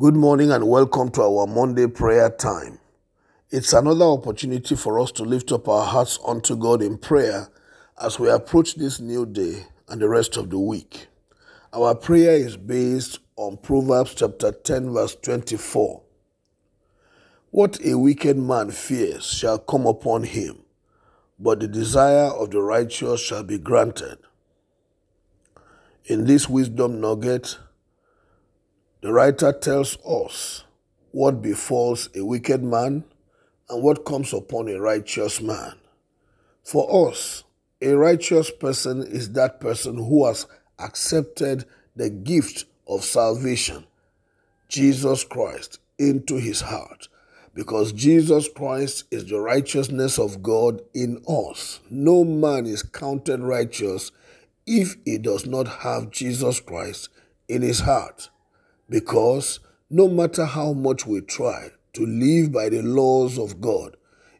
Good morning and welcome to our Monday prayer time. It's another opportunity for us to lift up our hearts unto God in prayer as we approach this new day and the rest of the week. Our prayer is based on Proverbs chapter 10, verse 24. What a wicked man fears shall come upon him, but the desire of the righteous shall be granted. In this wisdom nugget, the writer tells us what befalls a wicked man and what comes upon a righteous man. For us, a righteous person is that person who has accepted the gift of salvation, Jesus Christ, into his heart. Because Jesus Christ is the righteousness of God in us. No man is counted righteous if he does not have Jesus Christ in his heart. Because no matter how much we try to live by the laws of God,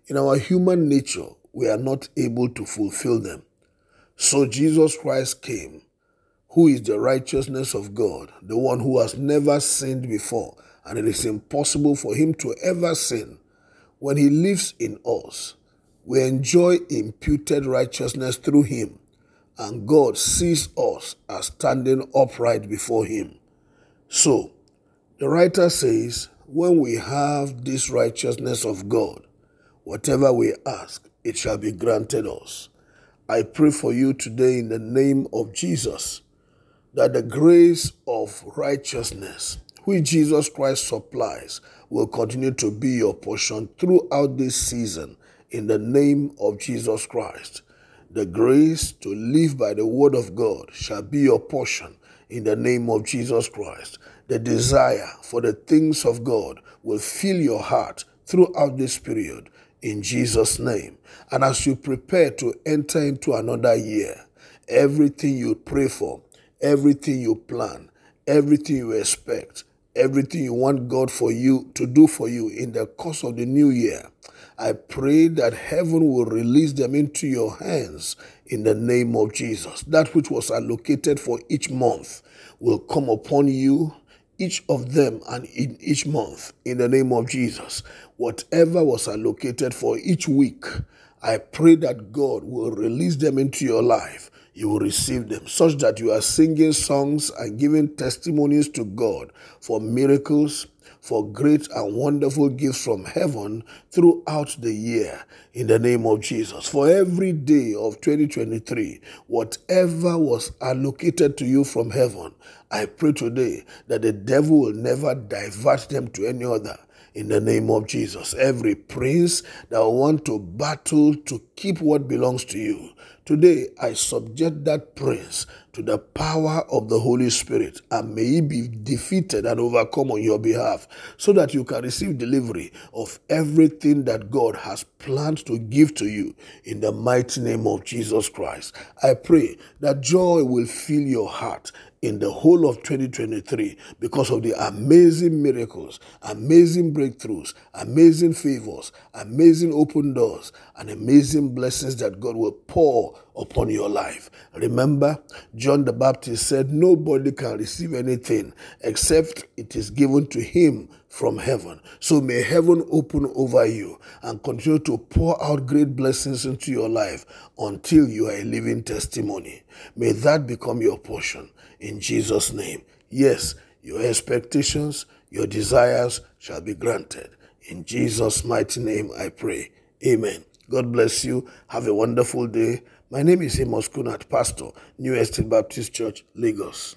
in our human nature, we are not able to fulfill them. So Jesus Christ came, who is the righteousness of God, the one who has never sinned before, and it is impossible for him to ever sin. When he lives in us, we enjoy imputed righteousness through him, and God sees us as standing upright before him. So, the writer says, when we have this righteousness of God, whatever we ask, it shall be granted us. I pray for you today in the name of Jesus that the grace of righteousness, which Jesus Christ supplies, will continue to be your portion throughout this season in the name of Jesus Christ. The grace to live by the word of God shall be your portion in the name of Jesus Christ. The desire for the things of God will fill your heart throughout this period in Jesus' name. And as you prepare to enter into another year, everything you pray for, everything you plan, everything you expect, everything you want God for you to do for you in the course of the new year, I pray that heaven will release them into your hands in the name of Jesus. That which was allocated for each month will come upon you, each of them, and in each month in the name of Jesus. Whatever was allocated for each week, I pray that God will release them into your life. You will receive them, such that you are singing songs and giving testimonies to God for miracles, for great and wonderful gifts from heaven throughout the year in the name of Jesus. For every day of 2023, whatever was allocated to you from heaven, I pray today that the devil will never divert them to any other in the name of Jesus. Every prince that want to battle to keep what belongs to you, today I subject that prince to the power of the Holy Spirit and may he be defeated and overcome on your behalf so that you can receive delivery of everything that God has planned to give to you in the mighty name of Jesus Christ. I pray that joy will fill your heart in the whole of 2023 because of the amazing miracles, amazing breakthroughs, amazing favors, amazing open doors, and amazing blessings that God will pour upon your life. Remember, John the Baptist said, Nobody can receive anything except it is given to him from heaven. So may heaven open over you and continue to pour out great blessings into your life until you are a living testimony. May that become your portion in Jesus' name. Yes, your expectations, your desires shall be granted. In Jesus' mighty name I pray. Amen. God bless you. Have a wonderful day. My name is Amos Kunat, Pastor, New Estate Baptist Church, Lagos.